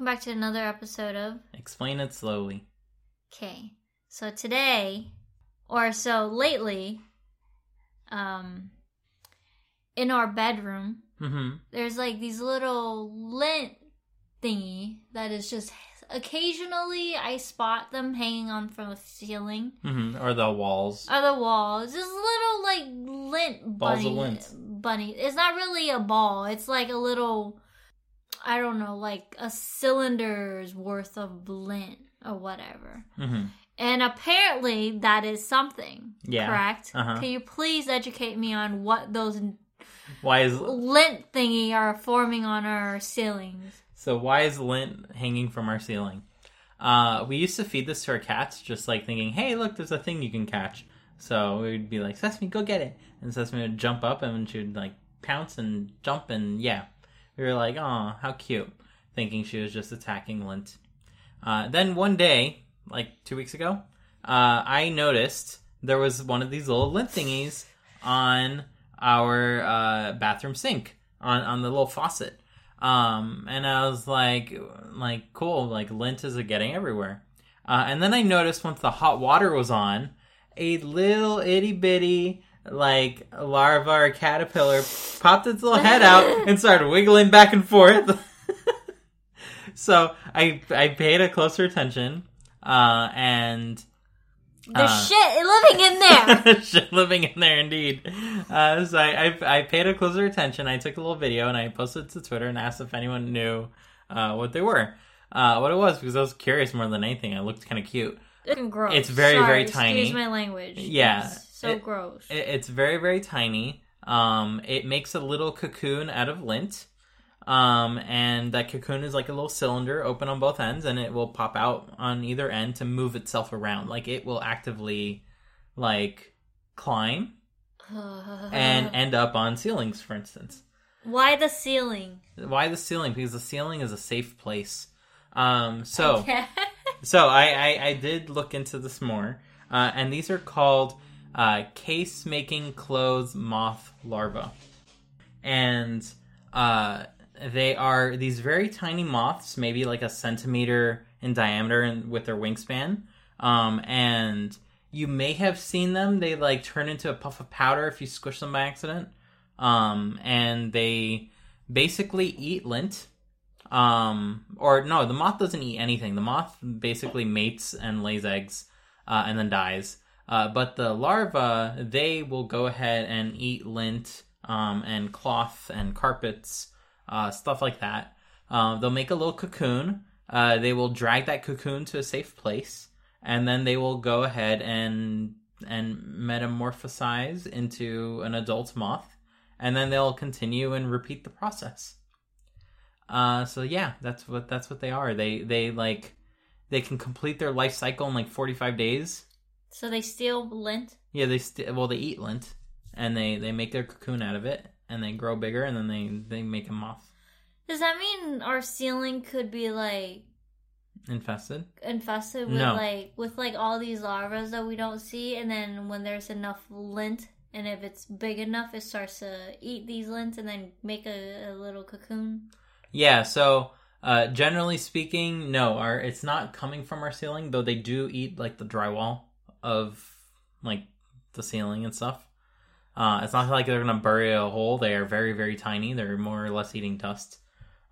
welcome back to another episode of Explain it slowly. Okay. So today, or so lately, um, in our bedroom, Mm-hmm. there's like these little lint thingy that is just occasionally I spot them hanging on from the ceiling Mm-hmm. Or the walls. or the walls. Just little like lint Balls of bunny. lint. Bunny. It's not really a ball. It's like a little. I don't know, like a cylinder's worth of lint or whatever. Mm-hmm. And apparently that is something. Yeah. Correct? Uh-huh. Can you please educate me on what those Why is lint thingy are forming on our ceilings? so? Why is lint hanging from our ceiling? Uh, we used to feed this to our cats, just like thinking, "Hey, look, there's a thing you can catch." So we'd be like, "Sesame, go get it!" And Sesame would jump up, and she would like pounce and jump, and yeah, were like, "Oh, how cute!" Thinking she was just attacking lint. Uh, then one day, like two weeks ago, uh, I noticed there was one of these little lint thingies on our uh, bathroom sink on on the little faucet. Um, and I was like, like cool, like lint is getting everywhere. Uh, and then I noticed once the hot water was on, a little itty bitty like a larva or caterpillar popped its little head out and started wiggling back and forth. so I I paid a closer attention, uh, and There's Uh. shit living in there. Shit living in there indeed. Uh, so I, I I paid a closer attention. I took a little video and I posted it to Twitter and asked if anyone knew uh, what they were, uh, what it was because I was curious more than anything. It looked kind of cute. It's gross. It's very, Sorry, very tiny. Excuse my language. Yeah. It's so It- gross. It, it's very very tiny. Um, it makes a little cocoon out of lint. Um, and that cocoon is like a little cylinder open on both ends, and it will pop out on either end to move itself around. Like it will actively, like, climb and end up on ceilings, for instance. why the ceiling? Why the ceiling? Because the ceiling is a safe place. Um, so so I, I I did look into this more, uh, and these are called uh, case making clothes moth larva. and uh, they are these very tiny moths, maybe like a centimeter in diameter, and with their wingspan. Um, and you may have seen them. They like turn into a puff of powder if you squish them by accident. Um, and they basically eat lint. Um, or no, the moth doesn't eat anything. The moth basically mates and lays eggs, uh, and then dies. Uh, but the larva, they will go ahead and eat lint, um, and cloth and carpets, uh, stuff like that. Uh, they'll make a little cocoon. Uh, they will drag that cocoon to a safe place, and then they will go ahead and and metamorphosize into an adult moth, and then they'll continue and repeat the process. Uh, so yeah, that's what that's what they are. They they like they can complete their life cycle in like forty five days. So they steal lint. Yeah, they st- well they eat lint, and they they make their cocoon out of it, and they grow bigger, and then they they make a moth Does that mean our ceiling could be like infested. infested with No. like with like all these larvas that we don't see, and then when there's enough lint, and if it's big enough, it starts to eat these lint and then make a, a little cocoon. Yeah, so uh, generally speaking, no, our it's not coming from our ceiling, though they do eat like the drywall of like the ceiling and stuff. Uh, it's not like they're gonna bury a hole. They are very very tiny. They're more or less eating dust.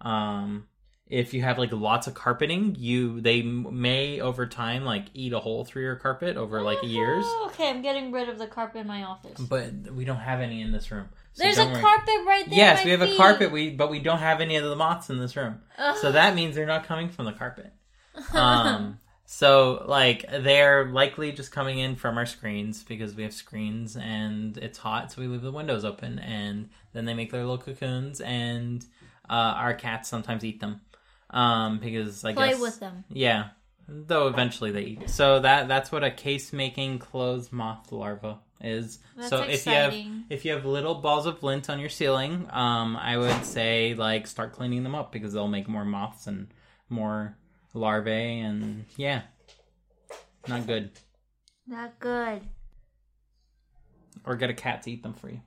Um, if you have like lots of carpeting, you they may over time like eat a hole through your carpet over like years. Oh, okay, I'm getting rid of the carpet in my office. But we don't have any in this room. So There's a worry. carpet right there. Yes, we have a carpet. We but we don't have any of the moths in this room. Ugh. So that means they're not coming from the carpet. Um, so like they're likely just coming in from our screens because we have screens and it's hot, so we leave the windows open, and then they make their little cocoons, and uh, our cats sometimes eat them. Um, because I guess play guess with them. yeah, though eventually they eat. So that that's what a case making clothes moth larva is. That's so if you have if you have little balls of lint on your ceiling, um, I would say like start cleaning them up because they'll make more moths and more larvae and yeah, not good. Not good. Or get a cat to eat them for you.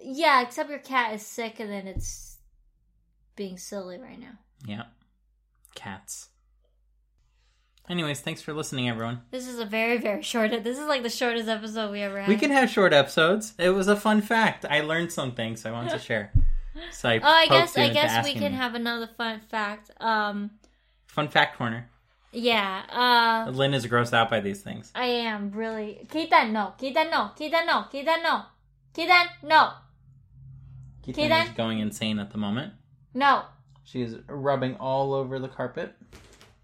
Yeah, except your cat is sick and then it's being silly right now. Yeah, cats. Anyways, thanks for listening, everyone. This is a very, very short. This is like the shortest episode we ever had. We can have short episodes. It was a fun fact. I learned something, so I wanted to share. So I Oh, I guess I guess we can me. have another fun fact. Um, fun fact corner. yeah. Uh, Lynn is grossed out by these things. I am really. Keaton, no. Keaton, no. Keaton, no. Keaton, no. Keaton, no. Keaton then- is going insane at the moment. No. She's rubbing all over the carpet.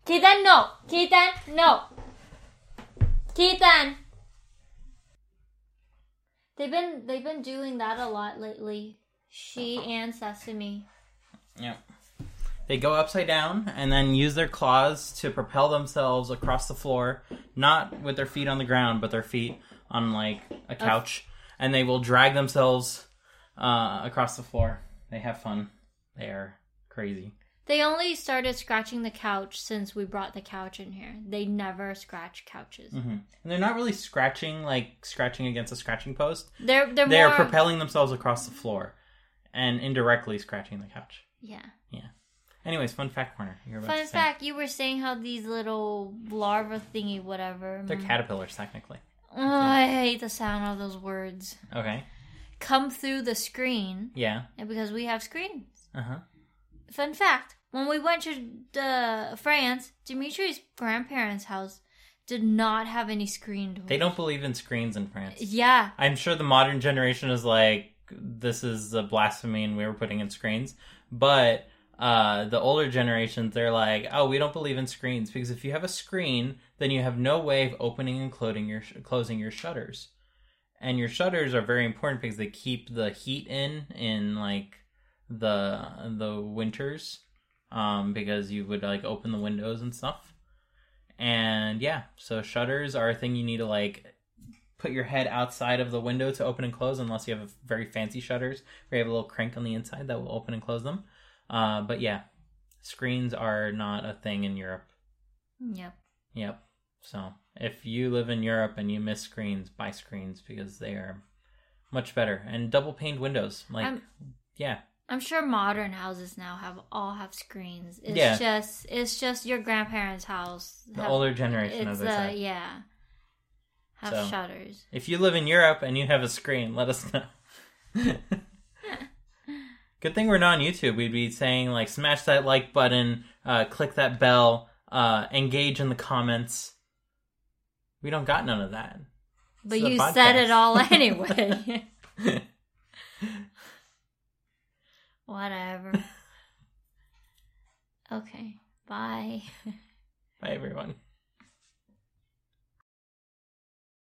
Keaton, no. Keaton, no. Keaton. They've been they've been doing that a lot lately. She and Sesame. Yep. They go upside down and then use their claws to propel themselves across the floor, not with their feet on the ground, but their feet on like a couch, and they will drag themselves uh, across the floor. They have fun. They are crazy. They only started scratching the couch since we brought the couch in here. They never scratch couches. hmm And they're not really scratching like scratching against a scratching post. They're they're They more are propelling themselves across the floor and indirectly scratching the couch. Yeah. Yeah. Anyways, fun fact corner. Fun fact: You were saying how these little larva thingy, whatever. They're mm, caterpillars, technically. Oh, I hate the sound of those words. Okay. Come through the screen, Yeah. because we have screens. Uh huh. Fun fact: When we went to uh, France, Dimitri's grandparents' house did not have any screen doors. They don't believe in screens in France. Yeah, I'm sure the modern generation is like, this is a blasphemy and we were putting in screens. But uh, the older generations, they're like, oh, we don't believe in screens because if you have a screen, then you have no way of opening and closing your, closing your shutters. And your shutters are very important because they keep the heat in in like the the winters um, because you would like open the windows and stuff. And yeah, so shutters are a thing you need to like put your head outside of the window to open and close unless you have very fancy shutters where you have a little crank on the inside that will open and close them. Uh, but yeah, screens are not a thing in Europe. yep. Yep. So if you live in Europe and you miss screens, buy screens because they are much better and double paned windows. Like, I'm- yeah, I'm sure modern houses now have all have screens. It's Yeah. just it's just your grandparents' house. the have- older generation, it's as uh, yeah. Have So- shutters. If you live in Europe and you have a screen, let us know. Good thing we're not on YouTube. We'd be saying like smash that like button, uh, click that bell, uh, engage in the comments. We don't got none of that. But you said it all anyway. Whatever. Okay. Bye. Bye everyone.